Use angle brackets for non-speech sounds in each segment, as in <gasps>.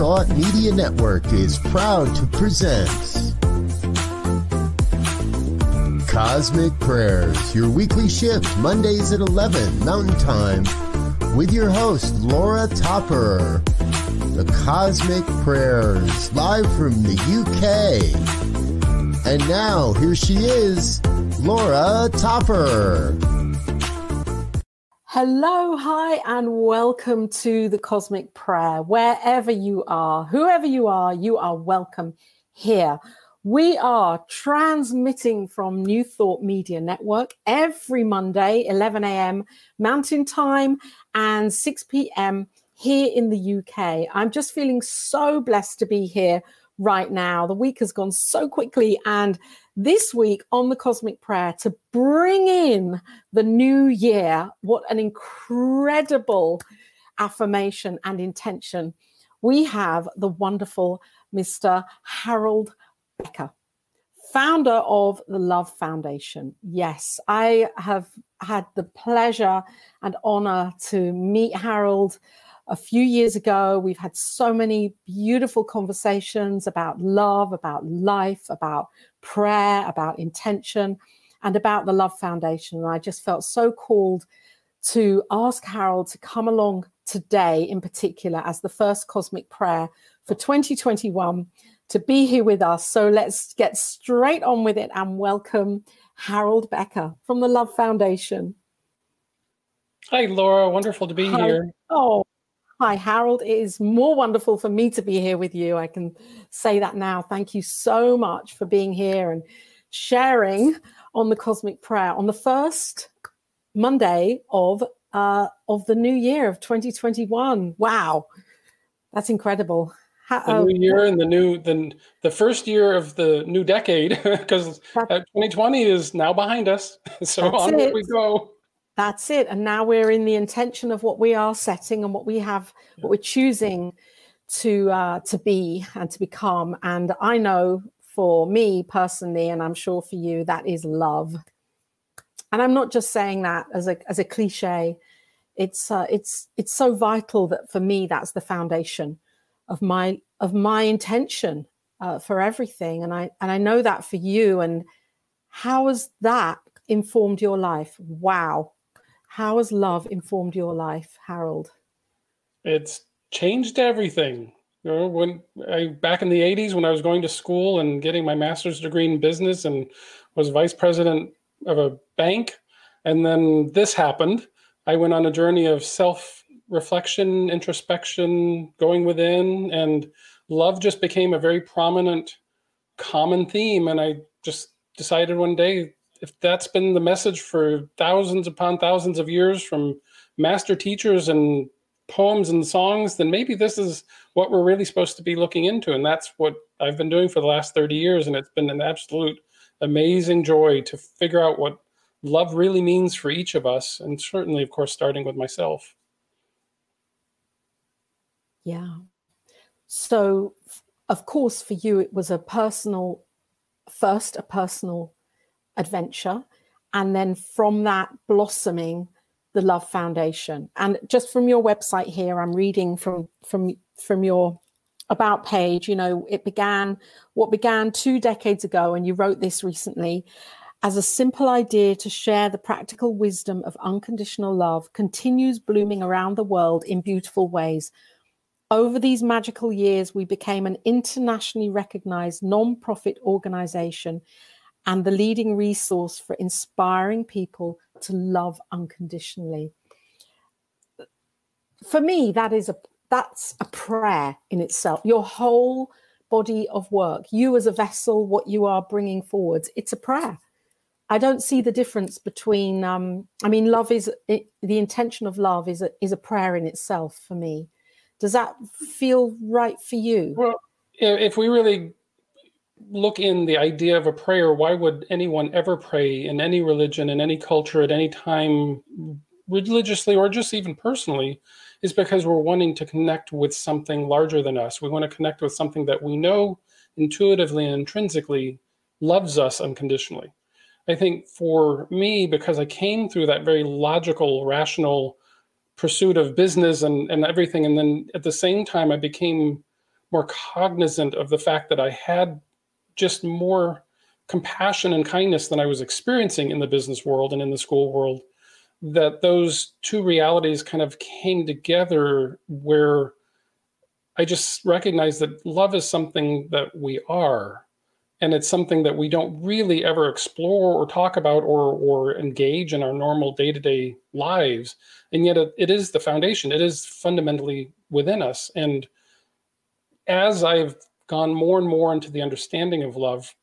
Thought Media Network is proud to present Cosmic Prayers, your weekly shift Mondays at 11 Mountain Time with your host, Laura Topper. The Cosmic Prayers, live from the UK. And now, here she is, Laura Topper. Hello, hi, and welcome to the Cosmic Prayer. Wherever you are, whoever you are, you are welcome here. We are transmitting from New Thought Media Network every Monday, 11 a.m. Mountain Time and 6 p.m. here in the UK. I'm just feeling so blessed to be here right now. The week has gone so quickly, and this week on the Cosmic Prayer to bring in the new year. What an incredible affirmation and intention. We have the wonderful Mr. Harold Becker, founder of the Love Foundation. Yes, I have had the pleasure and honor to meet Harold a few years ago. We've had so many beautiful conversations about love, about life, about prayer, about intention, and about the Love Foundation. And I just felt so called to ask Harold to come along today, in particular, as the first cosmic prayer for 2021 to be here with us. So let's get straight on with it and welcome Harold Becker from the Love Foundation. Hi, Laura. Wonderful to be Hi. here. Oh, Hi, Harold. It is more wonderful for me to be here with you. I can say that now. Thank you so much for being here and sharing on the Cosmic Prayer on the first Monday of uh, of the new year of 2021. Wow, that's incredible. How, the new uh, year and the new the the first year of the new decade <laughs> because 2020 is now behind us. <laughs> So on we go. That's it. And now we're in the intention of what we are setting and what we have, what we're choosing to uh, to be and to become. And I know for me personally, and I'm sure for you, that is love. And I'm not just saying that as a as a cliche. It's uh, it's it's so vital that for me that's the foundation of my of my intention uh, for everything. And I and I know that for you. And how has that informed your life? Wow how has love informed your life, Harold? It's changed everything. You know, when I back in the 80s when I was going to school and getting my master's degree in business and was vice president of a bank and then this happened, I went on a journey of self reflection, introspection, going within and love just became a very prominent common theme and I just decided one day if that's been the message for thousands upon thousands of years from master teachers and poems and songs, then maybe this is what we're really supposed to be looking into. And that's what I've been doing for the last 30 years. And it's been an absolute amazing joy to figure out what love really means for each of us. And certainly, of course, starting with myself. Yeah. So, of course, for you, it was a personal, first, a personal adventure. And then from that blossoming the Love Foundation. And just from your website here, I'm reading from from from your about page, you know, it began what began two decades ago, and you wrote this recently as a simple idea to share the practical wisdom of unconditional love continues blooming around the world in beautiful ways. Over these magical years, we became an internationally recognized non-profit organization and the leading resource for inspiring people to love unconditionally. For me, that is a that's a prayer in itself. Your whole body of work, you as a vessel, what you are bringing forwards, it's a prayer. I don't see the difference between. Um, I mean, love is it, the intention of love is a, is a prayer in itself for me. Does that feel right for you? Well, if we really look in the idea of a prayer, why would anyone ever pray in any religion, in any culture, at any time, religiously or just even personally, is because we're wanting to connect with something larger than us. We want to connect with something that we know intuitively and intrinsically loves us unconditionally. I think for me, because I came through that very logical, rational pursuit of business and, and everything, and then at the same time, I became more cognizant of the fact that I had just more compassion and kindness than I was experiencing in the business world and in the school world, that those two realities kind of came together where I just recognized that love is something that we are. And it's something that we don't really ever explore or talk about or, or engage in our normal day to day lives. And yet it, it is the foundation, it is fundamentally within us. And as I've gone more and more into the understanding of love,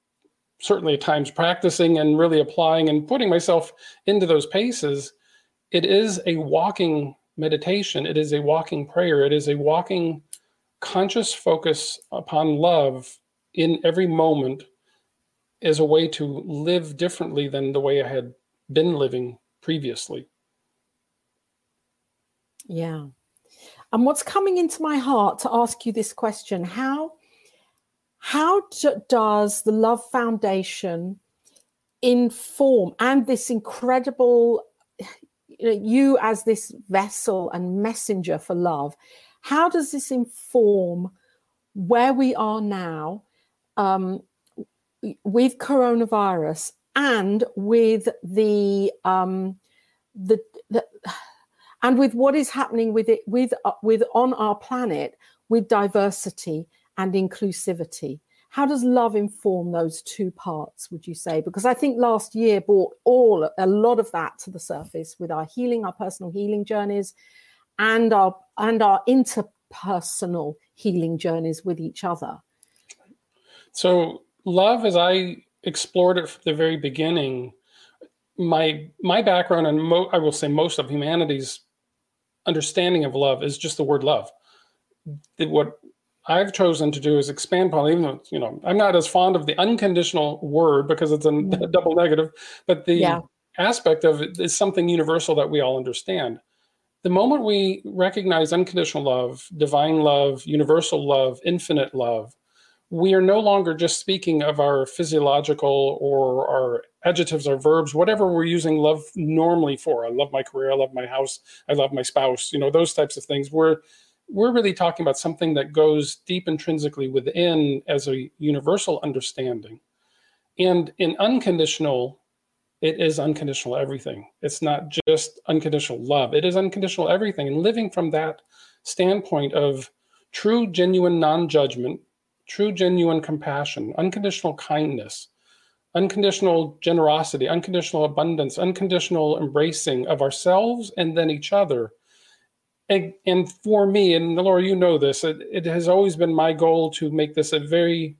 certainly at times practicing and really applying and putting myself into those paces, it is a walking meditation. It is a walking prayer. It is a walking conscious focus upon love in every moment as a way to live differently than the way I had been living previously. Yeah. And what's coming into my heart to ask you this question how how does the Love Foundation inform and this incredible you, know, you as this vessel and messenger for love how does this inform where we are now um, with coronavirus and with the um, the, the and with what is happening with it with uh, with on our planet with diversity and inclusivity. How does love inform those two parts would you say? Because i think last year brought all a lot of that to the surface with our healing our personal healing journeys and our and our interpersonal healing journeys with each other. So love as i explored it from the very beginning my my background and mo- i will say most of humanity's understanding of love is just the word love. What I've chosen to do is expand upon, even though you know I'm not as fond of the unconditional word because it's a, mm-hmm. <laughs> double negative, but the yeah. aspect of it is something universal that we all understand. The moment we recognize unconditional love, divine love, universal love, infinite love, we are no longer just speaking of our physiological or our adjectives or verbs, whatever we're using love normally for. I love my career, I love my house, I love my spouse, you know, those types of things. We're we're really talking about something that goes deep intrinsically within as a universal understanding. And in unconditional, it is unconditional everything. It's not just unconditional love, it is unconditional everything. And living from that standpoint of true, genuine non judgment, true, genuine compassion, unconditional kindness, unconditional generosity, unconditional abundance, unconditional embracing of ourselves and then each other and, and for me, and Laura, you know this, it, it has always been my goal to make this a very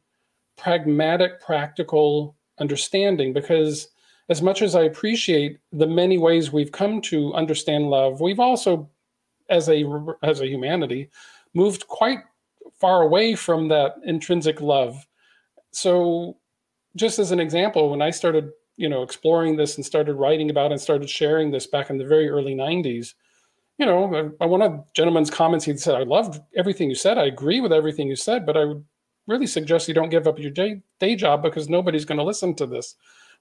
pragmatic, practical understanding because as much as I appreciate the many ways we've come to understand love, we've also, as a as a humanity, moved quite far away from that intrinsic love. So, just as an example, when I started, you know, exploring this and started writing about and started sharing this back in the very early '90s, you know, one of gentleman's comments, he said, I loved everything you said. I agree with everything you said, but I would really suggest you don't give up your day, day job because nobody's going to listen to this.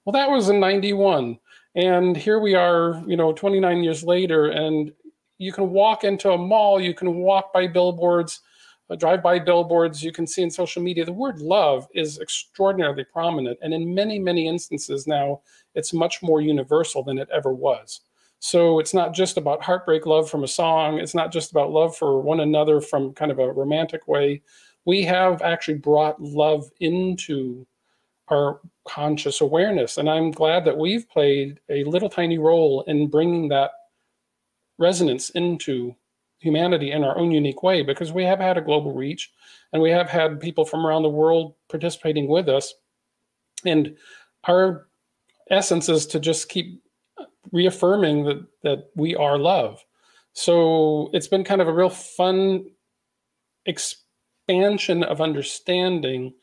Well, that was in 91. And here we are, you know, 29 years later, and you can walk into a mall, you can walk by billboards, uh, drive by billboards, you can see in social media, the word love is extraordinarily prominent. And in many, many instances now, it's much more universal than it ever was. So it's not just about heartbreak love from a song. It's not just about love for one another from kind of a romantic way. We have actually brought love into our conscious awareness. And I'm glad that we've played a little tiny role in bringing that resonance into humanity in our own unique way because we have had a global reach and we have had people from around the world participating with us. And our essence is to just keep reaffirming that that we are love. So it's been kind of a real fun expansion of understanding.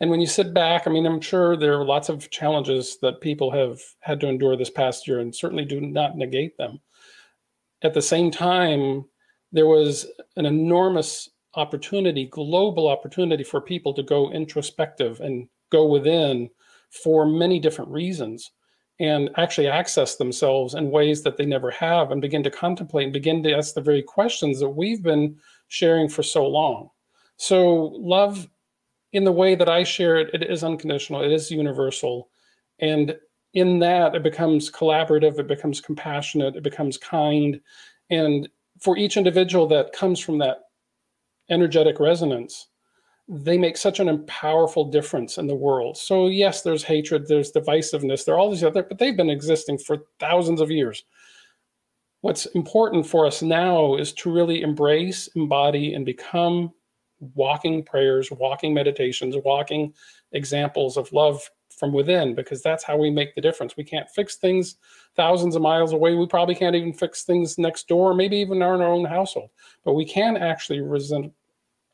And when you sit back, I mean, I'm sure there are lots of challenges that people have had to endure this past year and certainly do not negate them. At the same time, there was an enormous opportunity, global opportunity for people to go introspective and go within for many different reasons and actually access themselves in ways that they never have and begin to contemplate and begin to ask the very questions that we've been sharing for so long. So love in the way that I share it, it is unconditional, it is universal. And in that, it becomes collaborative, it becomes compassionate, it becomes kind. And for each individual that comes from that energetic resonance, they make such an powerful difference in the world. So, yes, there's hatred, there's divisiveness, there are all these other, but they've been existing for thousands of years. What's important for us now is to really embrace, embody, and become walking prayers, walking meditations, walking examples of love from within, because that's how we make the difference. We can't fix things thousands of miles away. We probably can't even fix things next door, maybe even in our own household. But we can actually resent,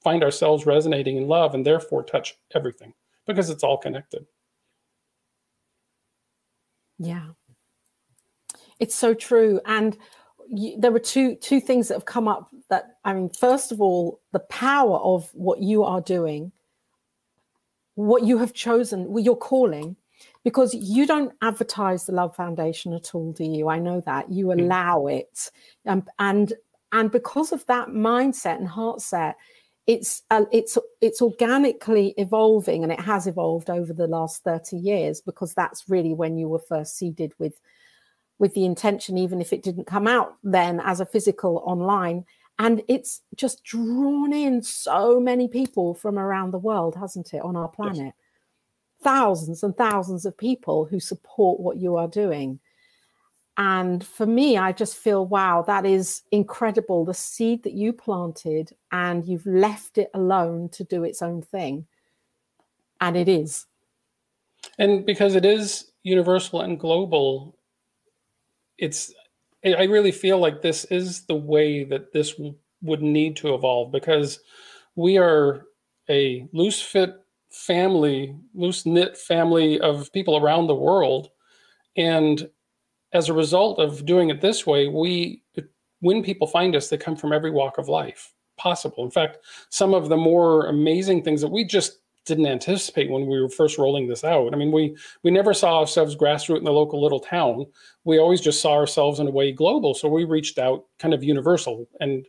find ourselves resonating in love and therefore touch everything because it's all connected. Yeah. It's so true. And there were two two things that have come up that i mean first of all the power of what you are doing what you have chosen your calling because you don't advertise the love foundation at all do you i know that you hmm. allow it um, and and because of that mindset and heart set it's uh, it's it's organically evolving and it has evolved over the last 30 years because that's really when you were first seeded with with the intention, even if it didn't come out then as a physical online. And it's just drawn in so many people from around the world, hasn't it, on our planet? Yes. Thousands and thousands of people who support what you are doing. And for me, I just feel, wow, that is incredible. The seed that you planted and you've left it alone to do its own thing. And it is. And because it is universal and global, it's I really feel like this is the way that this would need to evolve because we are a loose fit family, loose knit family of people around the world. And as a result of doing it this way, we, when people find us, they come from every walk of life possible. In fact, some of the more amazing things that we just didn't anticipate when we were first rolling this out. I mean, we we never saw ourselves grassroots in the local little town. We always just saw ourselves in a way global. So we reached out kind of universal and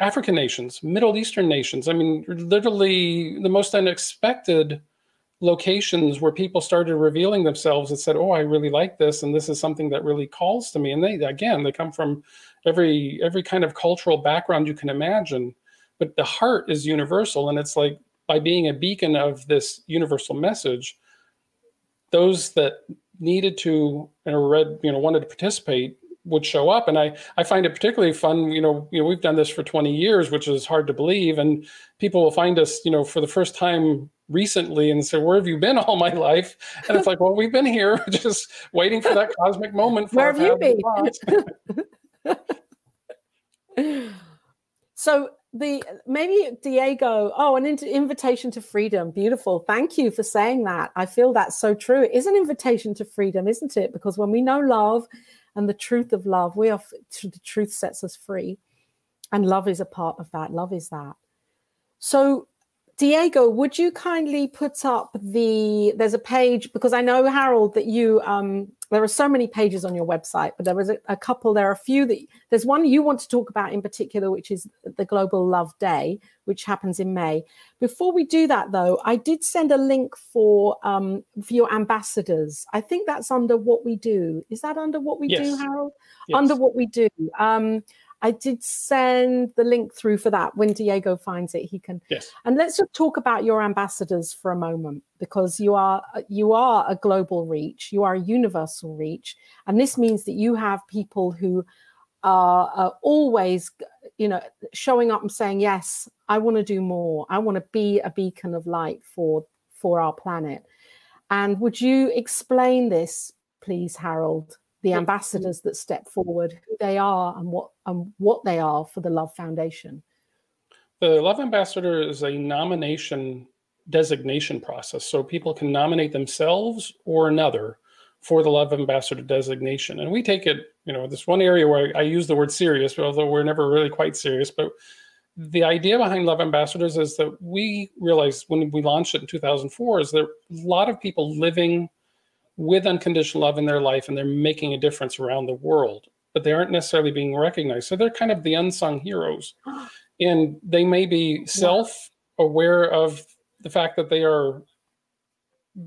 African nations, Middle Eastern nations. I mean, literally the most unexpected locations where people started revealing themselves and said, "Oh, I really like this, and this is something that really calls to me." And they, again, they come from every every kind of cultural background you can imagine, but the heart is universal, and it's like by being a beacon of this universal message, those that needed to and read, you know, wanted to participate would show up. And I, I find it particularly fun, you know, you know, we've done this for 20 years, which is hard to believe. And people will find us, you know, for the first time recently and say, where have you been all my life? And it's like, well, we've been here <laughs> just waiting for that cosmic moment. where have you been? <laughs> so the maybe Diego. Oh, an invitation to freedom. Beautiful. Thank you for saying that. I feel that's so true. It is an invitation to freedom, isn't it? Because when we know love and the truth of love, we are the truth sets us free, and love is a part of that. Love is that. So Diego, would you kindly put up the there's a page because I know Harold that you um there are so many pages on your website, but there was a, a, couple, there are a few that there's one you want to talk about in particular, which is the Global Love Day, which happens in May. Before we do that though, I did send a link for um for your ambassadors. I think that's under what we do. Is that under what we yes. do, Harold? Yes. Under what we do. Um I did send the link through for that. When Diego finds it, he can. Yes. And let's just talk about your ambassadors for a moment, because you are uh, you are a global reach, you are a universal reach, and this means that you have people who are, are always, you know, showing up and saying, "Yes, I want to do more. I want to be a beacon of light for for our planet." And would you explain this, please, Harold? The ambassadors that step forward, who they are and what and what they are for the Love Foundation? The Love Ambassador is a nomination designation process. So people can nominate themselves or another for the Love Ambassador designation. And we take it, you know, this one area where I, use the word serious, although we're never really quite serious, but the idea behind Love Ambassadors is that we realized when we launched it in 2004 is there a lot of people living with unconditional love in their life and they're making a difference around the world, but they aren't necessarily being recognized. So they're kind of the unsung heroes. <gasps> and they may be self aware of the fact that they are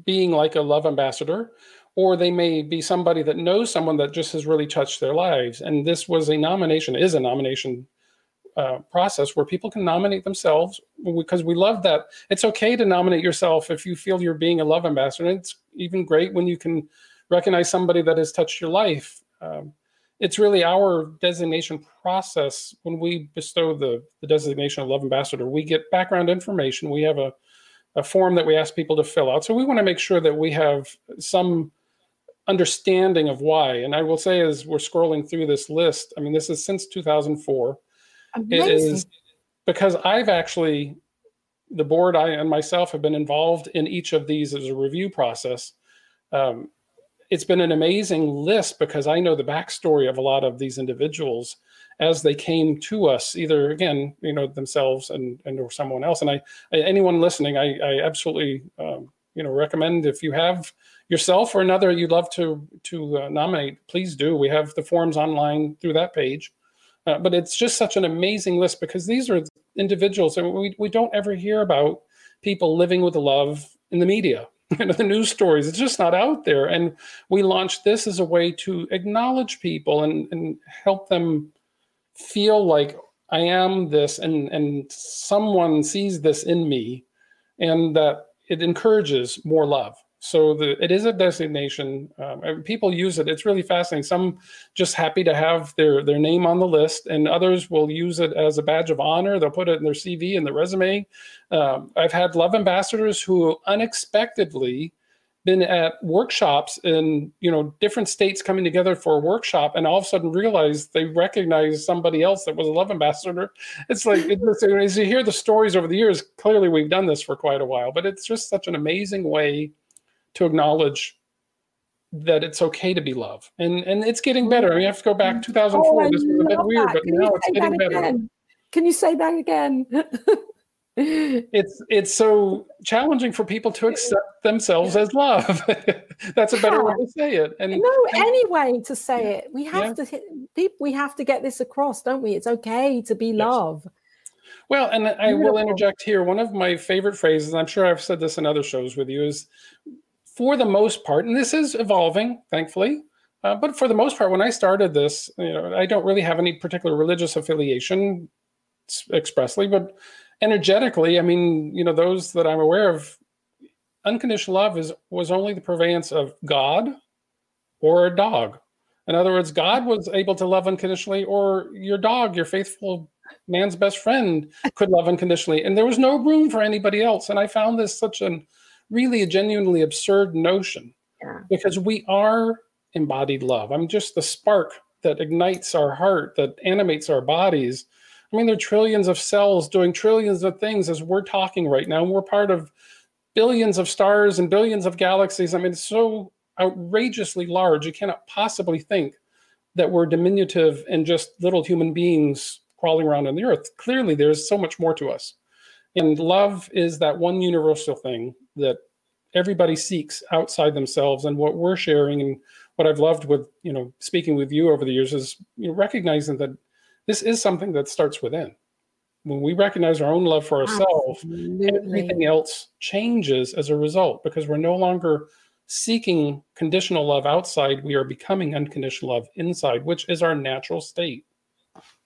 being like a love ambassador or they may be somebody that knows someone that just has really touched their lives and this was a nomination is a nomination uh, process where people can nominate themselves because we love that. It's okay to nominate yourself if you feel you're being a love ambassador. And it's even great when you can recognize somebody that has touched your life. Um, it's really our designation process. When we bestow the, the designation of love ambassador we get background information. We have a, a form that we ask people to fill out. So we want to make sure that we have some understanding of why. And i will say as we're scrolling through this list i mean this is since 2004 Amazing. it is because i've actually the board i and myself have been involved in each of these as a review process um, it's been an amazing list because I know the backstory of a lot of these individuals as they came to us, either again, you know, themselves and and or someone else. And I, anyone listening, I, I absolutely, um, you know, recommend if you have yourself or another you'd love to to uh, nominate, please do. We have the forms online through that page. Uh, but it's just such an amazing list because these are individuals and we, we don't ever hear about people living with love in the media <laughs> know, the news stories. It's just not out there. And we launched this as a way to acknowledge people and, and help them feel like I am this and, and someone sees this in me and that it encourages more love. So the, it is a designation. Um, people use it. It's really fascinating. Some just happy to have their their name on the list, and others will use it as a badge of honor. They'll put it in their CV and their resume. Um, I've had love ambassadors who unexpectedly been at workshops in you know different states coming together for a workshop and all of a sudden realize they recognize somebody else that was a love ambassador it's like it's, as you hear the stories over the years clearly we've done this for quite a while but it's just such an amazing way to acknowledge that it's okay to be love and and it's getting better we have to go back mm-hmm. 2004 oh, this was a bit weird that. but Can now it's getting better? Can you say that again? <laughs> it's it's so challenging for people to accept themselves as love. <laughs> That's a better yeah. way to say it. And no, any way to say it. We have yeah. to we have to get this across, don't we? It's okay to be yes. love. Well, and I will interject here. One of my favorite phrases, I'm sure I've said this in other shows with you, is for the most part, and this is evolving, thankfully, uh, but for the most part, when I started this, you know, I don't really have any particular religious affiliation expressly, but energetically, I mean, you know, those that I'm aware of, unconditional love is was only the purveyance of God or a dog. In other words, God was able to love unconditionally, or your dog, your faithful man's best friend could love unconditionally and there was no room for anybody else and i found this such a really a genuinely absurd notion yeah. because we are embodied love i'm just the spark that ignites our heart that animates our bodies i mean there are trillions of cells doing trillions of things as we're talking right now and we're part of billions of stars and billions of galaxies i mean it's so outrageously large you cannot possibly think that we're diminutive and just little human beings crawling around on the earth. Clearly, there's so much more to us. And love is that one universal thing that everybody seeks outside themselves. And what we're sharing and what I've loved with, you know, speaking with you over the years is you know, recognizing that this is something that starts within. When we recognize our own love for ourselves, Absolutely. everything else changes as a result because we're no longer seeking conditional love outside. We are becoming unconditional love inside, which is our natural state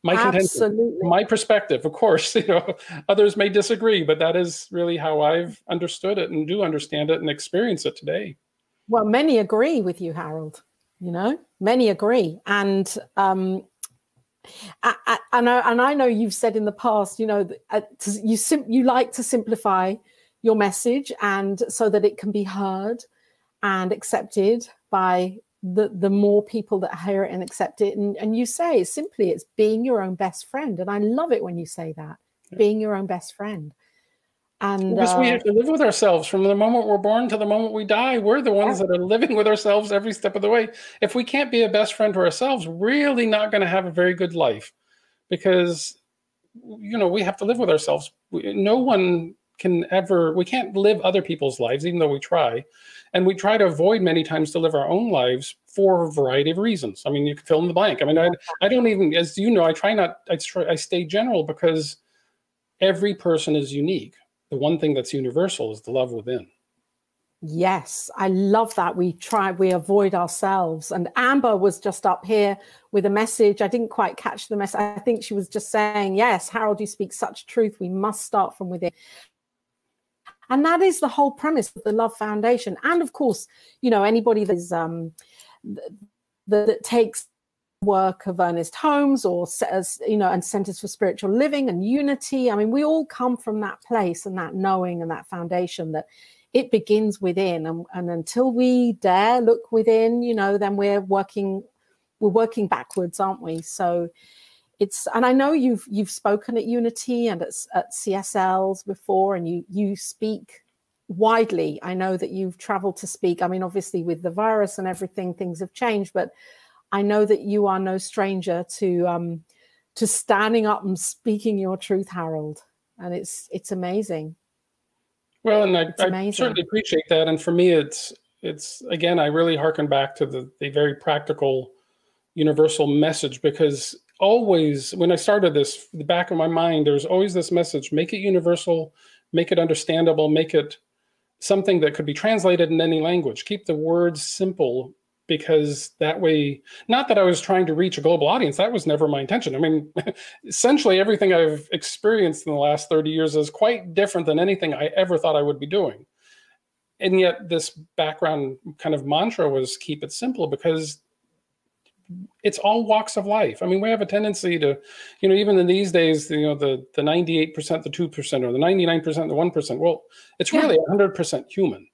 my contention, my perspective. Of course, <laughs> you know, others may disagree, but that is really how I've understood it and do understand it and experience it today. Well, many agree with you, Harold. You know, many agree, and um, I, I, and I, and I know you've said in the past, you know, uh, you sim- you like to simplify your message and so that it can be heard and accepted by the the more people that hear it and accept it. And, and you say simply it's being your own best friend. And i love it when you say that yeah. being your own best friend. And because uh, we have to live with ourselves from the moment we're born to the moment we die. We're the ones yeah. that are living with ourselves every step of the way. If we can't be a best friend to ourselves really not going to have a very good life. Because you know we have to live with ourselves. No one can ever we can't live other people's lives even though we try and we try to avoid many times to live our own lives for a variety of reasons i mean you can fill in the blank i mean i, I don't even as you know i try not i try i stay general because every person is unique. The one thing that's universal is the love within. Yes, I love that. We try, we avoid ourselves. And Amber was just up here with a message. I didn't quite catch the message. I think she was just saying, Yes, Harold, you speak such truth. We must start from within. And that is the whole premise of the Love Foundation. And of course, you know, anybody that is um, that, that takes work of Ernest Holmes or you know and centers for spiritual living and unity i mean we all come from that place and that knowing and that foundation that it begins within and, and until we dare look within you know then we're working we're working backwards aren't we so it's and i know you've you've spoken at unity and at, at csls before and you you speak widely i know that you've traveled to speak i mean obviously with the virus and everything things have changed but I know that you are no stranger to um, to standing up and speaking your truth, Harold, and it's it's amazing. Well, and I, I certainly appreciate that. And for me, it's it's again, I really harken back to the the very practical, universal message because always when I started this, the back of my mind, there's always this message: make it universal, make it understandable, make it something that could be translated in any language. Keep the words simple because that way not that i was trying to reach a global audience that was never my intention i mean <laughs> essentially everything i've experienced in the last 30 years is quite different than anything i ever thought i would be doing and yet this background kind of mantra was keep it simple because it's all walks of life i mean we have a tendency to you know even in these days you know the the 98% the 2% or the 99% the 1% well it's really yeah. 100% human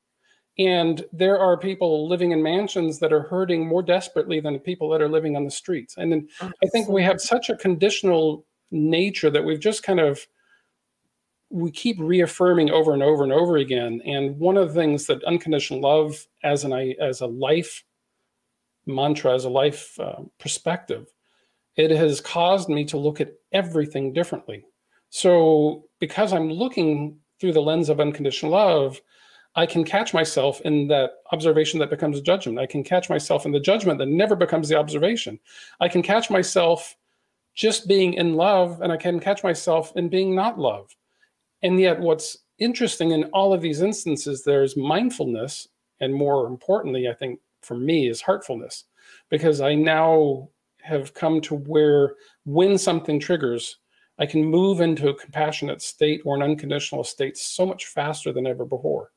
and there are people living in mansions that are hurting more desperately than the people that are living on the streets. And then I think we have such a conditional nature that we've just kind of we keep reaffirming over and over and over again. And one of the things that unconditional love as an I as a life mantra, as a life uh, perspective, it has caused me to look at everything differently. So because I'm looking through the lens of unconditional love, I can catch myself in that observation that becomes judgment. I can catch myself in the judgment that never becomes the observation. I can catch myself just being in love, and I can catch myself in being not love. And yet, what's interesting in all of these instances, there's mindfulness, and more importantly, I think for me, is heartfulness, because I now have come to where when something triggers, I can move into a compassionate state or an unconditional state so much faster than ever before.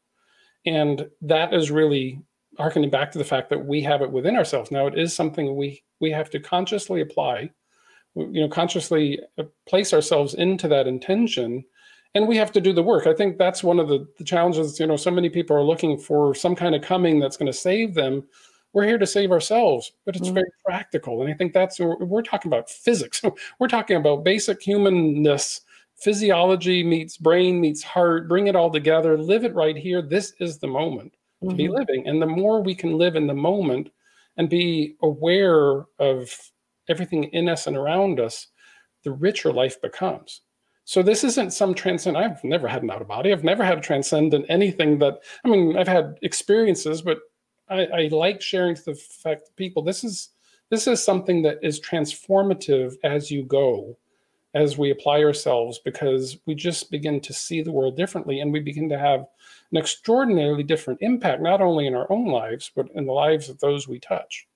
And that is really harkening back to the fact that we have it within ourselves. Now it is something we we have to consciously apply, you know, consciously place ourselves into that intention and we have to do the work. I think that's one of the, the challenges. You know, so many people are looking for some kind of coming that's going to save them. We're here to save ourselves, but it's mm. very practical. And I think that's we're, we're talking about physics. <laughs> we're talking about basic humanness physiology meets brain meets heart bring it all together live it right here this is the moment mm-hmm. to be mm-hmm. living and the more we can live in the moment and be aware of everything in us and around us the richer life becomes so this isn't some transcend i've never had an out of body i've never had a transcendent anything that i mean i've had experiences but I, I like sharing the fact that people this is this is something that is transformative as you go as we apply ourselves because we just begin to see the world differently and we begin to have an extraordinarily different impact, not only in our own lives, but in the lives of those we touch.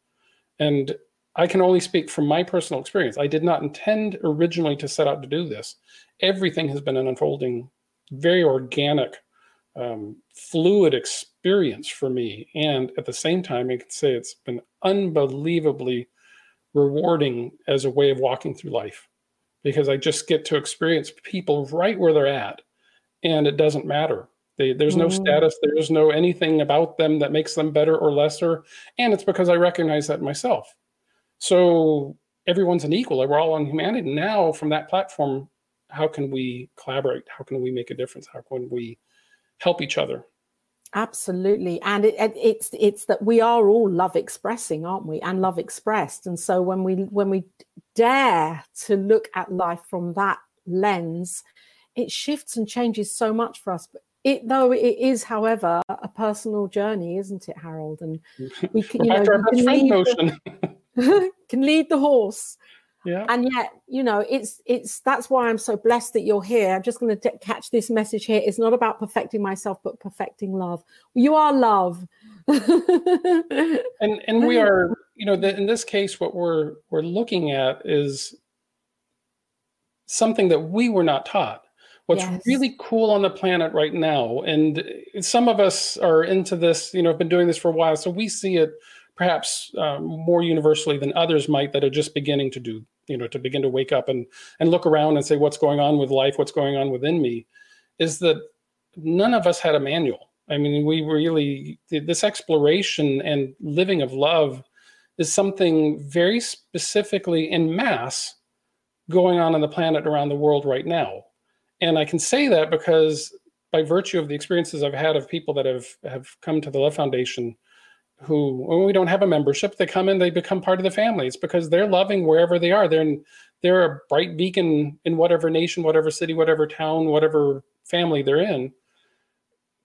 And I can only speak from my personal experience. I did not intend originally to set out to do this. Everything has been an unfolding, very organic, um, fluid experience for me. And at the same time, I can say it's been unbelievably rewarding as a way of walking through life because I just get to experience people right where they're at, and it doesn't matter. They, there's no mm. status, there's no anything about them that makes them better or lesser, and it's because I recognize that myself. So everyone's an equal. We're all on humanity. Now, from that platform, how can we collaborate? How can we make a difference? How can we help each other? Absolutely, and it, it, it's it's that we are all love expressing, aren't we? And love expressed, and so when we when we dare to look at life from that lens, it shifts and changes so much for us. But it though it is, however, a personal journey, isn't it, Harold? And <laughs> we can, you know, can lead, the, <laughs> <laughs> can lead the horse, Yeah. And yet, you know, it's it's that's why I'm so blessed that you're here. I'm just going to catch this message here. It's not about perfecting myself, but perfecting love. You are love. and and we <laughs> are, you know, the, in this case, what we're we're looking at is something that we were not taught. What's yes. really cool on the planet right now, and some of us are into this, you know, have been doing this for a while, so we see it perhaps um, more universally than others might that are just beginning to do you know to begin to wake up and and look around and say what's going on with life? What's going on within me? is that none of us had a manual. I mean we really this exploration and living of love is something very specifically in mass going on on the planet around the world right now. And i can say that because by virtue of the experiences i've had of people that have have come to the love foundation who when we don't have a membership they come in they become part of the family. It's because they're loving wherever they are. They're in, they're a bright beacon in whatever nation whatever city whatever town whatever family they're in.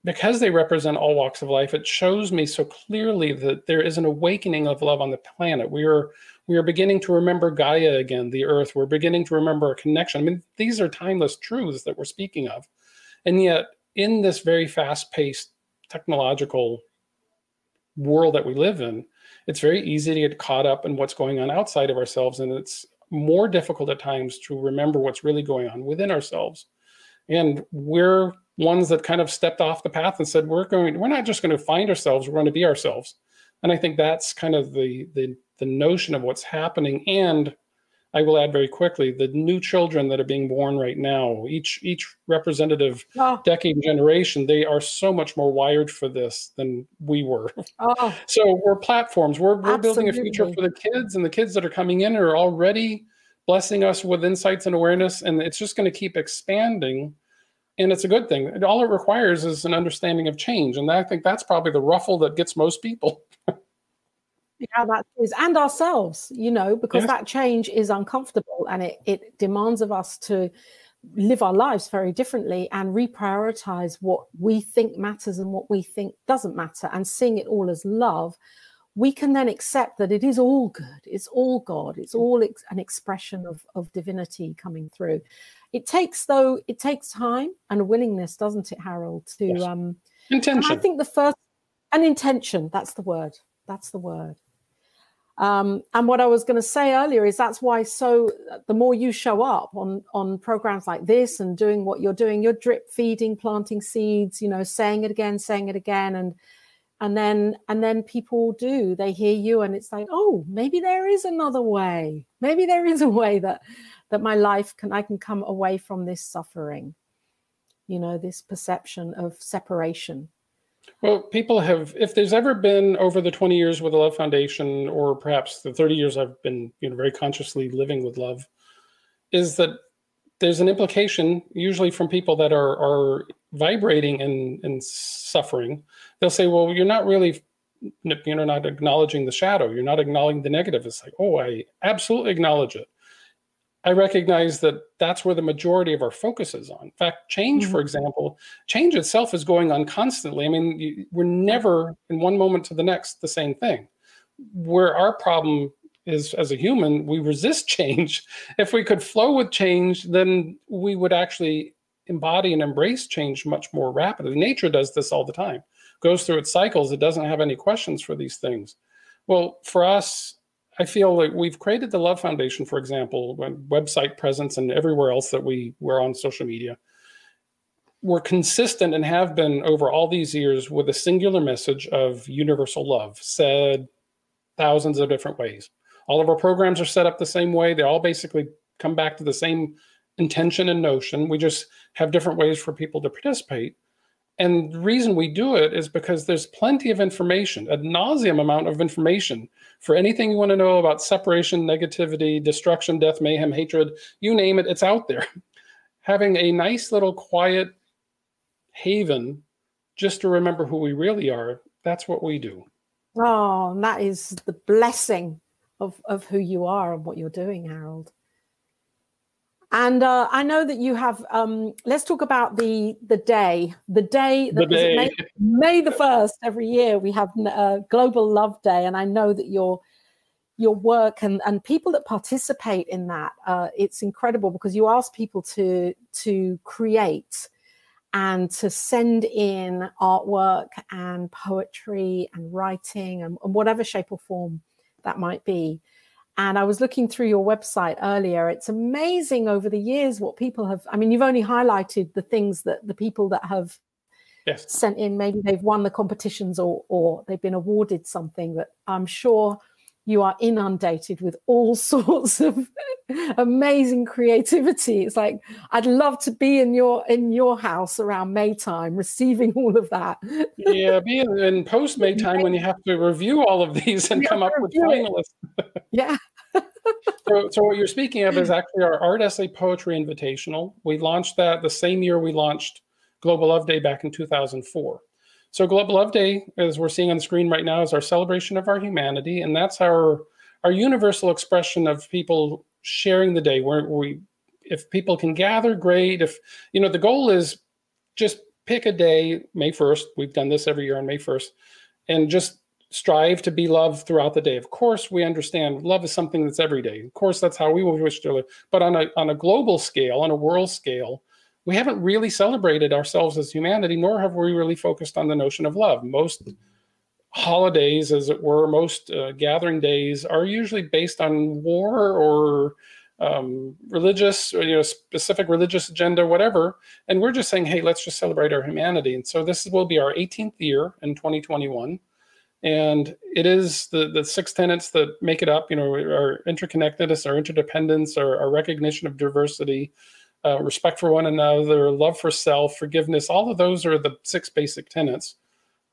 Because they represent all walks of life it shows me so clearly that there is an awakening of love on the planet. We are we are beginning to remember gaia again the earth. We're beginning to remember a connection. I mean these are timeless truths that we're speaking of. And yet in this very fast paced technological world that we live in, it's very easy to get caught up in what's going on outside of ourselves. And it's more difficult at times to remember what's really going on within ourselves. And we're ones that kind of stepped off the path and said, we're going, we're not just going to find ourselves, we're going to be ourselves. And I think that's kind of the the the notion of what's happening. And I will add very quickly the new children that are being born right now, each each representative oh. decade generation, they are so much more wired for this than we were. Oh. So we're platforms. We're we're building a future for the kids, and the kids that are coming in are already blessing us with insights and awareness, and it's just going to keep expanding. And it's a good thing. All it requires is an understanding of change, and I think that's probably the ruffle that gets most people. How that is and ourselves you know because yes. that change is uncomfortable and it, it demands of us to live our lives very differently and reprioritize what we think matters and what we think doesn't matter and seeing it all as love we can then accept that it is all good it's all god it's all ex- an expression of, of divinity coming through it takes though it takes time and a willingness doesn't it harold to yes. um intention i think the first an intention that's the word that's the word um, and what I was going to say earlier is that's why so the more you show up on on programs like this and doing what you're doing, you're drip feeding, planting seeds, you know, saying it again, saying it again, and and then and then people do. They hear you and it's like oh maybe there is another way. Maybe there is a way that that my life can i can come away from this suffering. You know this perception of separation well, people have, if there's ever been over the 20 years with the Love Foundation, or perhaps the 30 years I've been, you know, very consciously living with love, is that there's an implication, usually from people that are are vibrating and and suffering. They'll say, "Well, you're not really, you're not acknowledging the shadow. You're not acknowledging the negative." It's like, "Oh, I absolutely acknowledge it." I recognize that that's where the majority of our focus is on. In fact, change, mm-hmm. for example, change itself is going on constantly. I mean, you, we're never in one moment to the next the same thing. Where our problem is as a human, we resist change. <laughs> If we could flow with change, then we would actually embody and embrace change much more rapidly. Nature does this all the time, goes through its cycles. It doesn't have any questions for these things. Well, for us, I feel like we've created the Love Foundation, for example, when website presence and everywhere else that we were on social media. We're consistent and have been over all these years with a singular message of universal love, said thousands of different ways. All of our programs are set up the same way. They all basically come back to the same intention and notion. We just have different ways for people to participate. And the reason we do it is because there's plenty of information, a nauseum amount of information for anything you want to know about separation, negativity, destruction, death, mayhem, hatred, you name it, it's out there. <laughs> Having a nice little quiet haven just to remember who we really are, that's what we do. Oh, that is the blessing of, of who you are and what you're doing, Harold. And uh, I know that you have. Um, let's talk about the the day. The day that the day. May, May, the first every year we have uh, Global Love Day, and I know that you're your work and and people that participate in that uh, it's incredible because you ask people to to create and to send in artwork and poetry and writing and, and whatever shape or form that might be and I was looking through your website earlier. It's amazing over the years what people have. I mean, you've only highlighted the things that the people that have yes. sent in. Maybe they've won the competitions or or they've been awarded something. But I'm sure you are inundated with all <laughs> sorts of amazing creativity. It's like i'd love to be in your in your house around may time receiving all of that. Yeah be in, in post may <laughs> time when you have to review all of these and come up with finalists. <laughs> Yeah. So, so what you're speaking of is actually our art essay poetry invitational. We launched that the same year we launched global love day back in 2004 so Global Love Day, as we're seeing on the screen right now, is our celebration of our humanity, and that's our our universal expression of people sharing the day. Where we, if people can gather, great. If you know, the goal is just pick a day, May first. We've done this every year on May first, and just strive to be loved throughout the day. Of course, we understand love is something that's every day. Of course, that's how we wish to live. But on a on a global scale, on a world scale, we haven't really celebrated ourselves as humanity, nor have we really focused on the notion of love. Most holidays, as it were, most uh, gathering days are usually based on war or um, religious, or, you know, specific religious agenda, whatever. And we're just saying, hey, let's just celebrate our humanity. And so this will be our 18th year in 2021. And it is the, the six tenets that make it up, you know, our interconnectedness, our interdependence, our, our recognition of diversity, uh, respect for one another, love for self, forgiveness. All of those are the six basic tenets.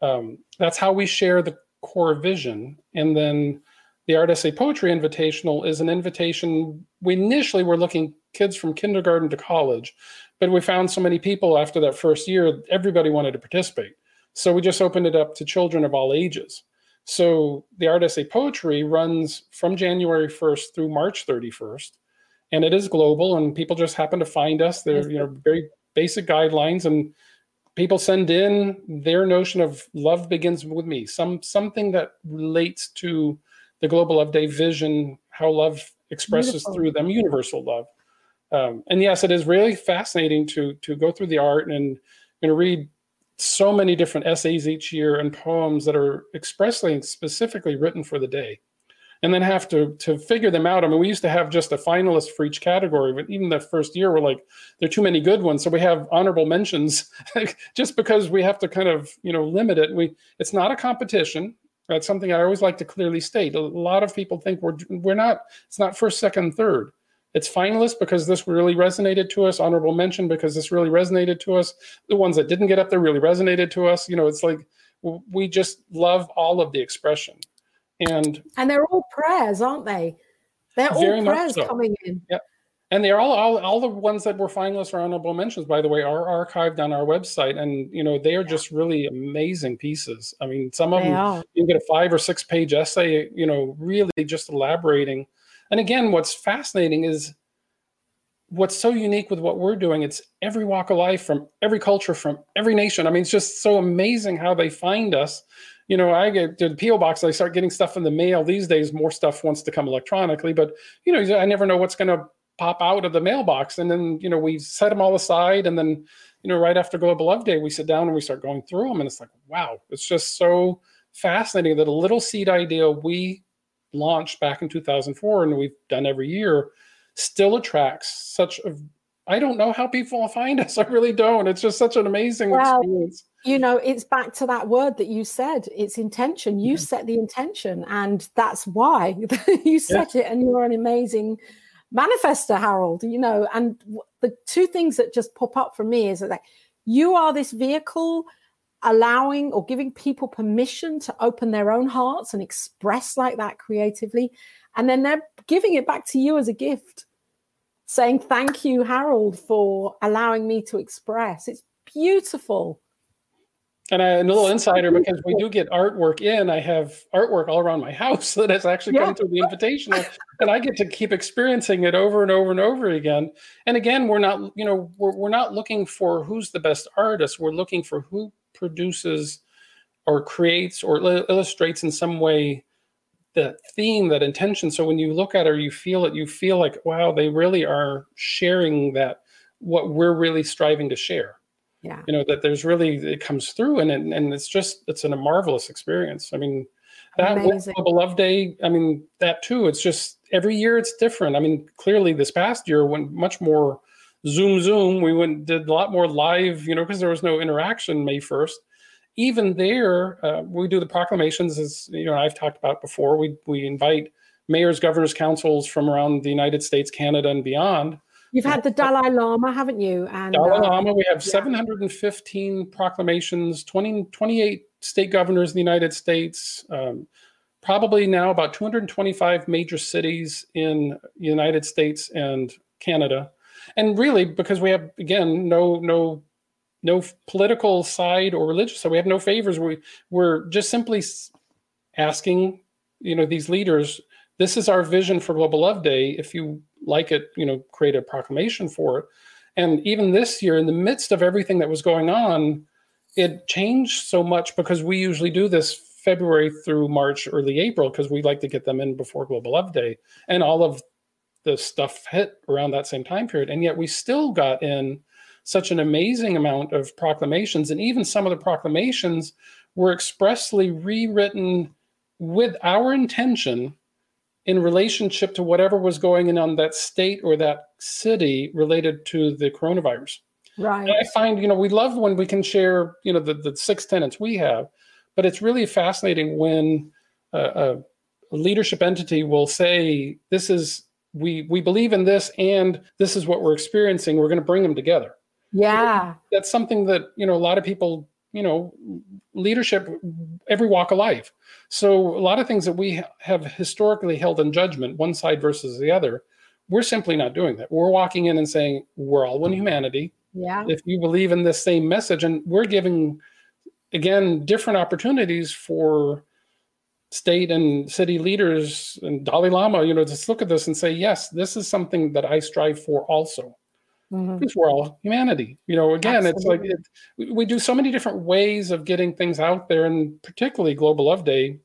Um, that's how we share the core vision. And then the Art Essay Poetry Invitational is an invitation. We initially were looking kids from kindergarten to college, but we found so many people after that first year, everybody wanted to participate. So we just opened it up to children of all ages. So the Art Essay Poetry runs from January 1st through March 31st and it is global and people just happen to find us. They're you know very basic guidelines and people send in their notion of love begins with me. Some something that relates to the global love day vision how love expresses Beautiful. through them universal love. Um, and yes it is really fascinating to to go through the art and you know read so many different essays each year and poems that are expressly and specifically written for the day and then have to to figure them out. I mean, we used to have just a finalist for each category, but even the first year, we're like, there are too many good ones, so we have honorable mentions, <laughs> just because we have to kind of you know limit it. We it's not a competition. That's something I always like to clearly state. A lot of people think we're we're not. It's not first, second, third. It's finalist because this really resonated to us. Honorable mention because this really resonated to us. The ones that didn't get up there really resonated to us. You know, it's like we just love all of the expression and and they're all prayers, aren't they? They're all prayers so. coming in. Yep. And they're all, all all the ones that were finalists or honorable mentions, by the way, are archived on our website, and you know they are just really amazing pieces. I mean, some of they them are. you get a five or six page essay, you know, really just elaborating. And again, what's fascinating is what's so unique with what we're doing. It's every walk of life, from every culture, from every nation. I mean, it's just so amazing how they find us you know, I get to the PO box. I start getting stuff in the mail these days. More stuff wants to come electronically, but you know, I never know what's going to pop out of the mailbox. And then you know, we set them all aside, and then you know, right after Global Love Day, we sit down and we start going through them, and it's like, wow, it's just so fascinating that a little seed idea we launched back in 2004 and we've done every year still attracts such a I don't know how people find <laughs> us. I really don't. It's just such an amazing well, experience. You know, it's back to that word that you said. It's intention. You mm-hmm. set the intention, and that's why <laughs> you set yeah. it. And you're an amazing manifester, Harold. You know, and the two things that just pop up for me is that you are this vehicle allowing or giving people permission to open their own hearts and express like that creatively, and then they're giving it back to you as a gift saying thank you, Harold, for allowing me to express. It's beautiful. And I, a little insider because we do get artwork in. I have artwork all around my <laughs> house that has actually yeah. come through the invitational, and I get to keep experiencing it over and over and over again. And again, we're not, you know, we're, we're not looking for who's the best artist. We're looking for who produces or creates or illustrates in some way that theme, that intention. So when you look at it or you feel it, you feel like, wow, they really are sharing that what we're really striving to share. Yeah. You know, that there's really it comes through and and, and it's just it's an, a marvelous experience. I mean, that Love Day, I mean, that too, it's just every year it's different. I mean, clearly this past year went much more Zoom Zoom. We went did a lot more live, you know, because there was no interaction May 1st even there, uh, we do the proclamations, as you know I've talked about before. We we invite mayors, governors, councils from around the United States, Canada, and beyond. You've had the Dalai Lama, haven't you? And Dalai uh, Lama. We have yeah. 715 proclamations, 20, 28 state governors in the United States. Um, probably now about 225 major cities in the United States and Canada. And really, because we have again no no no political side or religious side. We have no favors. We we're just simply asking, you know, these leaders. This is our vision for Global Love Day. If you like it, you know, create a proclamation for it. And even this year, in the midst of everything that was going on, it changed so much because we usually do this February through March, early April, because we like to get them in before Global Love Day. And all of the stuff hit around that same time period. And yet we still got in such an amazing amount of proclamations. And even some of the proclamations were expressly rewritten with our intention in relationship to whatever was going on that state or that city related to the coronavirus. Right. And I find, you know, we love when we can share, you know, the, the six tenets we have, but it's really fascinating when a, a leadership entity will say, this is, we, we believe in this and this is what we're experiencing. We're going to bring them together. Yeah. That's something that, you know, a lot of people, you know, leadership, every walk of life. So a lot of things that we have historically held in judgment, one side versus the other, we're simply not doing that. We're walking in and saying, we're all one humanity. Yeah. If you believe in this same message, and we're giving, again, different opportunities for state and city leaders and Dalai Lama, you know, just look at this and say, yes, this is something that I strive for also mm-hmm. because we're all humanity. You know, again, Absolutely. it's like it, we do so many different ways of getting things out there, and particularly Global Love Day.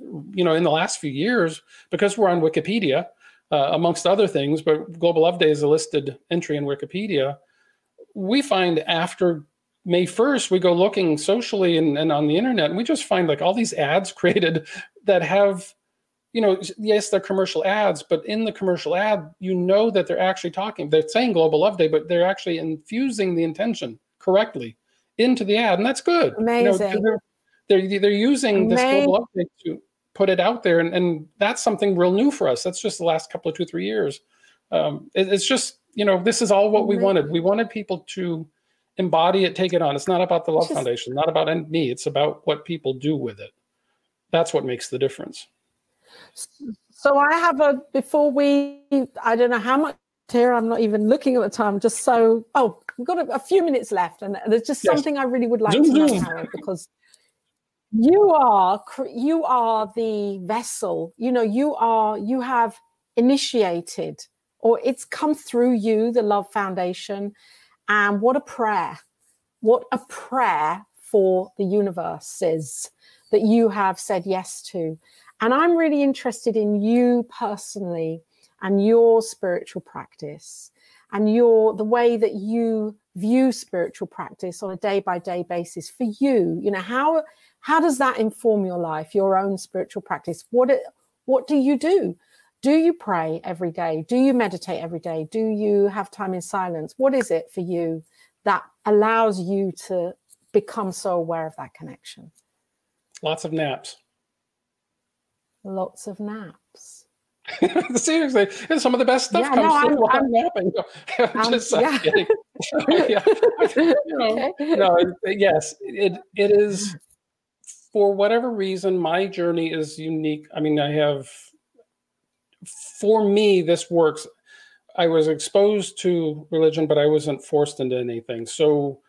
You know, in the last few years, because we're on Wikipedia, uh, amongst other things, but Global Love Day is a listed entry in Wikipedia. We find after May 1st, we go looking socially and, and on the internet, and we just find like all these ads <laughs> created that have you know, yes, they're commercial ads, but in the commercial ad, you know that they're actually talking. They're saying Global Love Day, but they're actually infusing the intention correctly into the ad, and that's good. Amazing. You know, they're, they're, they're using Amazing. this Global Love Day to put it out there, and, and that's something real new for us. That's just the last couple of two three years. Um, it, it's just you know this is all what we wanted. We wanted people to embody it, take it on. It's not about the Love just, Foundation, not about me. It's about what people do with it. That's what makes the difference. So I have a before we I don't know how much here I'm not even looking at the time just so oh we've got a, a few minutes left and there's just yes. something I really would like to know Harold because you are you are the vessel you know you are you have initiated or it's come through you the love foundation and what a prayer what a prayer for the universe is that you have said yes to and I'm really interested in you personally and your spiritual practice and your the way that you view spiritual practice on a day by day basis for you. You know how how does that inform your life your own spiritual practice? What it, what do you do? Do you pray every day? Do you meditate every day? Do you have time in silence? What is it for you that allows you to become so aware of that connection? Lots of naps lots of naps. <laughs> Seriously, and some of the best stuff yeah, comes no, I'm, while I'm, napping. <laughs> I'm just yeah. <laughs> yeah. you know, okay. no, yes, it it is. For whatever reason, my journey is unique. I mean, I have. For me, this works. I was exposed to religion, but I wasn't forced into anything. So,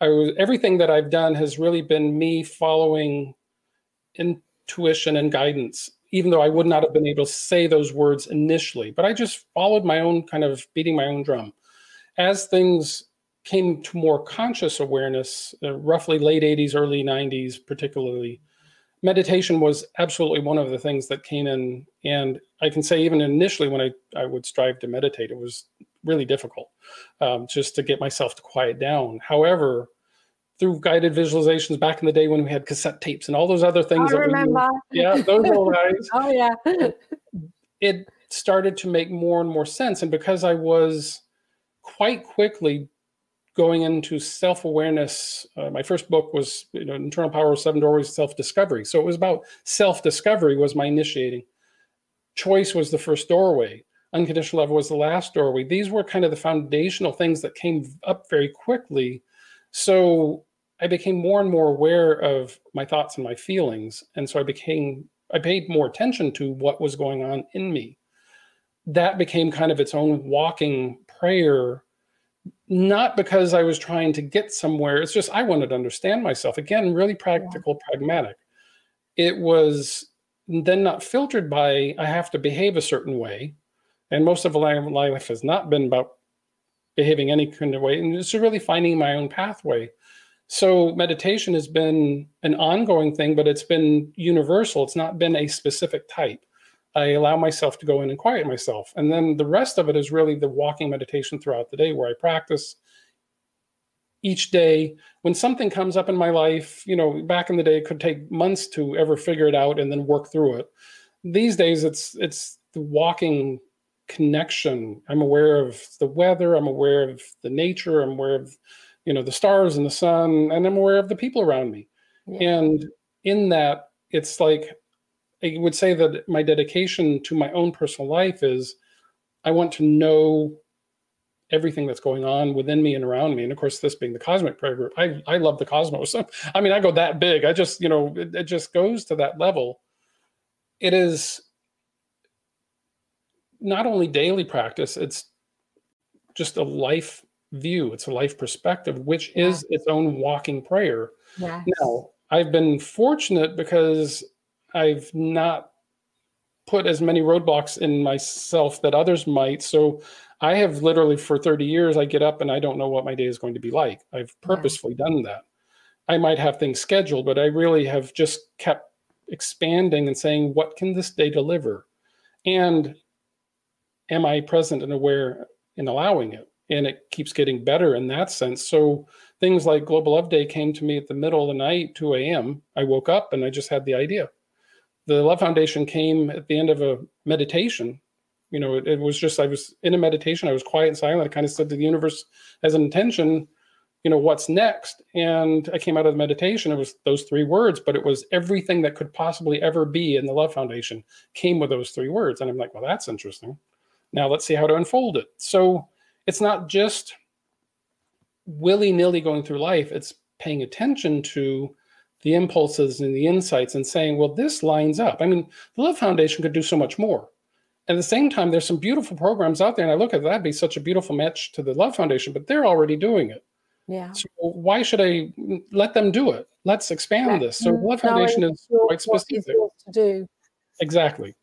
I was everything that I've done has really been me following intuition and guidance even though I would not have been able to say those words initially. But I just followed my own kind of beating my own drum. As things came to more conscious awareness, uh, roughly late 80s, early 90s, particularly, meditation was absolutely one of the things that came in. And I can say, even initially, when I, I would strive to meditate, it was really difficult um, just to get myself to quiet down. However, through guided visualizations back in the day when we had cassette tapes and all those other things. I remember. Yeah, those old <laughs> guys. oh yeah. it started to make more and more sense, and because I was quite quickly going into self-awareness uh, my first book was you know internal power of seven doorways self-discovery so it was about self-discovery was my initiating choice was the first doorway unconditional love was the last doorway these were kind of the foundational things that came up very quickly so i became more and more aware of my thoughts and my feelings and so i became i paid more attention to what was going on in me that became kind of its own walking prayer not because I was trying to get somewhere. It's just I wanted to understand myself. Again, really practical, yeah. pragmatic. It was then not filtered by I have to behave a certain way. And most of my life has not been about behaving any kind of way. And it's really finding my own pathway. So meditation has been an ongoing thing, but it's been universal. It's not been a specific type. I allow myself to go in and quiet myself. And then the rest of it is really the walking meditation throughout the day where I practice each day. When something comes up in my life, you know, back in the day it could take months to ever figure it out and then work through it. These days it's it's the walking connection. I'm aware of the weather, I'm aware of the nature, I'm aware of you know the stars and the sun, and I'm aware of the people around me. Yeah. And in that, it's like I would say that my dedication to my own personal life is I want to know everything that's going on within me and around me. And of course, this being the cosmic prayer group, I, I love the cosmos. <laughs> I mean, I go that big. I just, you know, it, it just goes to that level. It is not only daily practice, it's just a life view, it's a life perspective, which yeah. is its own walking prayer. Yes. Now, I've been fortunate because I've not put as many roadblocks in myself that others might. So I have literally for 30 years, I get up and I don't know what my day is going to be like. I've purposefully yeah. done that. I might have things scheduled, but I really have just kept expanding and saying, what can this day deliver? And am I present and aware in allowing it? And it keeps getting better in that sense. So things like Global Love Day came to me at the middle of the night, 2 a.m. I woke up and I just had the idea the Love Foundation came at the end of a meditation. You know, it, it, was just I was in a meditation. I was quiet and silent. I kind of said to the universe as an intention, you know, what's next? And I came out of the meditation. It was those three words, but it was everything that could possibly ever be in the Love Foundation came with those three words. And I'm like, well, that's interesting. Now let's see how to unfold it. So it's not just willy nilly going through life. It's paying attention to the impulses and the insights and saying, well, this lines up. I mean, the Love Foundation could do so much more. At the same time, there's some beautiful programs out there, and I look at that'd be such a beautiful match to the Love Foundation, but they're already doing it. Yeah. So why should I let them do it? Let's expand yeah. this. So the Love Foundation is quite specific. to do. Exactly.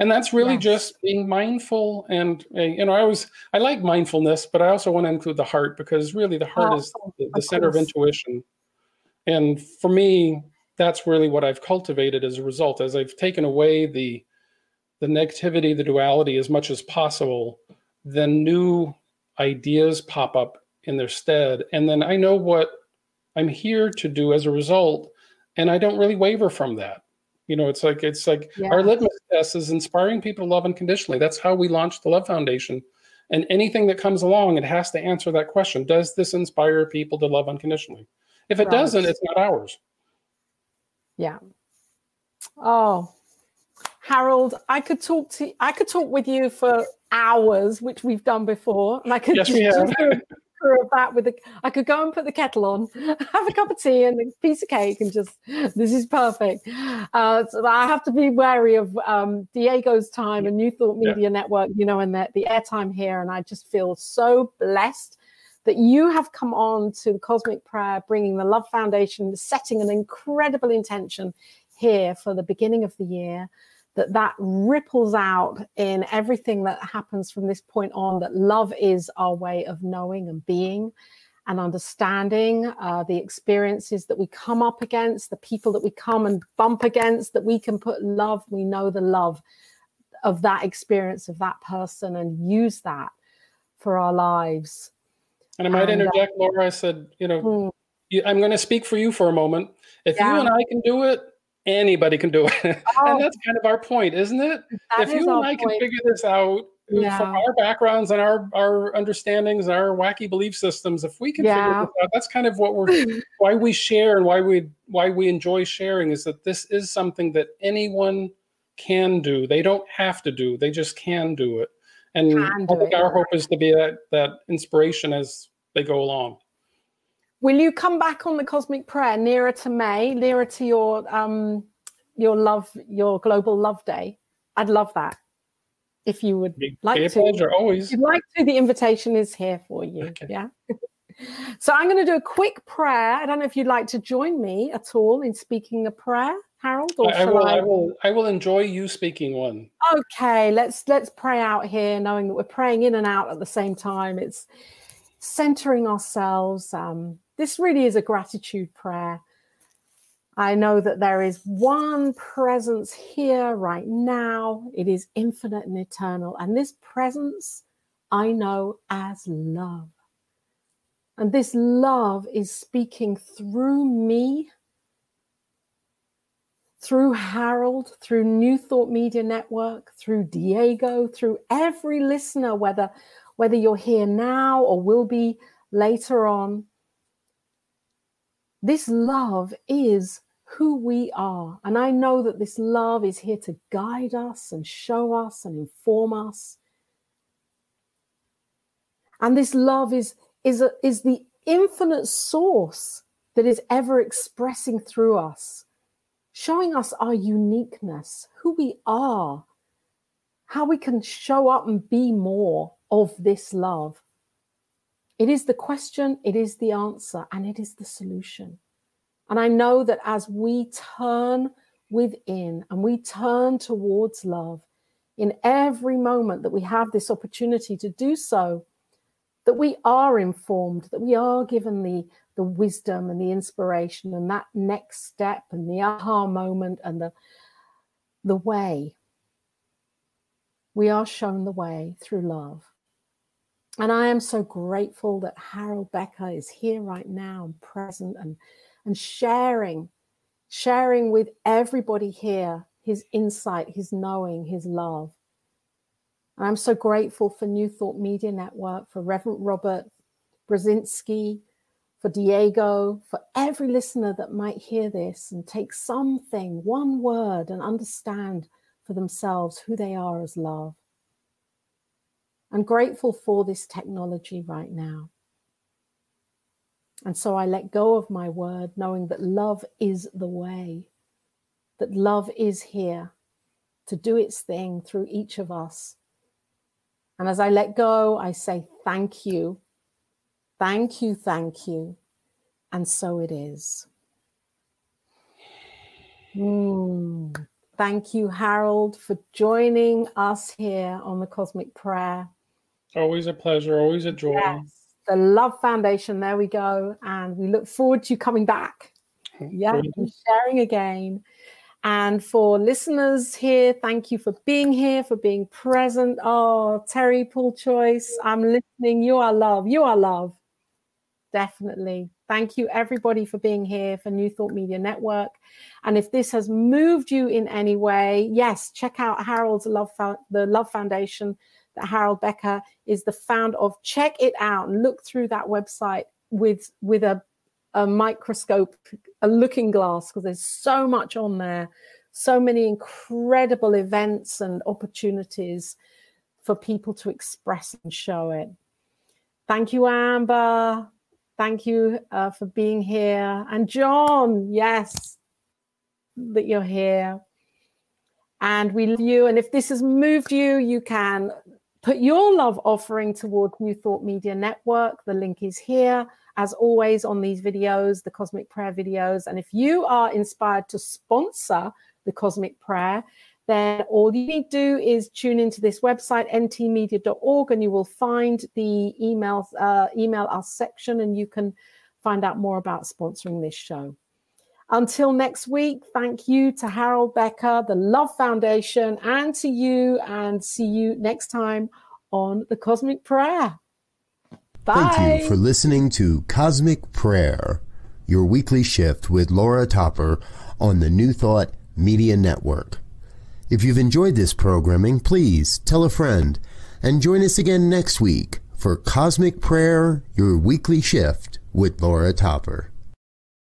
And that's really yes. just being mindful. And uh, you know, I always I like mindfulness, but I also want to include the heart because really the heart oh, is the, the center of intuition and for me that's really what i've cultivated as a result as i've taken away the the negativity the duality as much as possible then new ideas pop up in their stead and then i know what i'm here to do as a result and i don't really waver from that you know it's like it's like yeah. our litmus test is inspiring people to love unconditionally that's how we launched the love foundation and anything that comes along it has to answer that question does this inspire people to love unconditionally if it right. doesn't, it's not ours. Yeah. Oh, Harold, I could talk to I could talk with you for hours, which we've done before, and I could yes, we have. <laughs> for that with the I could go and put the kettle on, <laughs> have a cup of tea and a piece of cake, and just this is perfect. Uh, so I have to be wary of um, Diego's time and New Thought Media yeah. Network, you know, and the, the airtime here, and I just feel so blessed that you have come on to the Cosmic Prayer, bringing the Love Foundation, setting an incredible intention here for the beginning of the year, that that ripples out in everything that happens from this point on, that love is our way of knowing and being. and understanding uh, the experiences that we come up against, the people that we come and bump against, that we can put love, we know the love of that experience of that person and use that for our lives. And I might and, uh, interject, uh, Laura. I said, you know, mm, I'm going to speak for you for a moment. If yeah. you and I can do it, anybody can do it. <laughs> Oh, and that's kind of our point, isn't it? If you and I point. can figure this out yeah. from our backgrounds and our our understandings our wacky belief systems, if we can yeah. figure this out, that's kind of what we're <laughs> why we share and why we why we enjoy sharing is that this is something that anyone can do. They don't have to do, they just can do it. And I think our hope is to be that that inspiration as they go along. Will you come back on the cosmic prayer nearer to May, nearer to your um your love, your global love day? I'd love that. If you would Big like to, pleasure, always. If you'd like to, the invitation is here for you. Okay. Yeah. <laughs> so I'm going to do a quick prayer. I don't know if you'd like to join me at all in speaking a prayer, Harold. Or I, I will. I... I will. I will enjoy you speaking one. Okay. Let's let's pray out here, knowing that we're praying in and out at the same time. It's centering ourselves. Um, this really is a gratitude prayer. I know that there is one presence here right now. It is infinite and eternal. And this presence I know as love. And this love is speaking through me, through Harold, through New Thought Media Network, through Diego, through every listener, whether, whether you're here now or will be later on. This love is who we are. And I know that this love is here to guide us and show us and inform us. And this love is, is, a, is the infinite source that is ever expressing through us, showing us our uniqueness, who we are, how we can show up and be more of this love. It is the question, it is the answer, and it is the solution. And I know that as we turn within and we turn towards love, in every moment that we have this opportunity to do so, that we are informed, that we are given the, the wisdom and the inspiration and that next step and the aha moment and the, the way. We are shown the way through love. And I am so grateful that Harold Becker is here right now and present and, and sharing, sharing with everybody here his insight, his knowing, his love. And I'm so grateful for New Thought Media Network, for Reverend Robert Brzezinski, for Diego, for every listener that might hear this and take something, one word, and understand for themselves who they are as love. I'm grateful for this technology right now. And so I let go of my word, knowing that love is the way, that love is here to do its thing through each of us. And as I let go, I say, Thank you, thank you, thank you. And so it is. Mm. Thank you, Harold, for joining us here on the Cosmic Prayer. Always a pleasure, always a joy. Yes, the Love Foundation. There we go. And we look forward to you coming back. Yeah, and sharing again. And for listeners here, thank you for being here, for being present. Oh, Terry Paul Choice, I'm listening. You are love. You are love. Definitely. Thank you, everybody, for being here for New Thought Media Network. And if this has moved you in any way, yes, check out Harold's Love, the Love Foundation that Harold Becker is the founder of. Check it out and look through that website with with a, a microscope, a looking glass, because there's so much on there, so many incredible events and opportunities for people to express and show it. Thank you, Amber. Thank you uh, for being here. And John, yes, that you're here. And we love you. And if this has moved you, you can Put your love offering towards New Thought Media Network. The link is here, as always, on these videos, the Cosmic Prayer videos. And if you are inspired to sponsor the Cosmic Prayer, then all you need to do is tune into this website, ntmedia.org, and you will find the email, uh, email us section and you can find out more about sponsoring this show. Until next week, thank you to Harold Becker, the Love Foundation, and to you, and see you next time on the Cosmic Prayer. Bye. Thank you for listening to Cosmic Prayer, your weekly shift with Laura Topper on the New Thought Media Network. If you've enjoyed this programming, please tell a friend and join us again next week for Cosmic Prayer, your weekly shift with Laura Topper.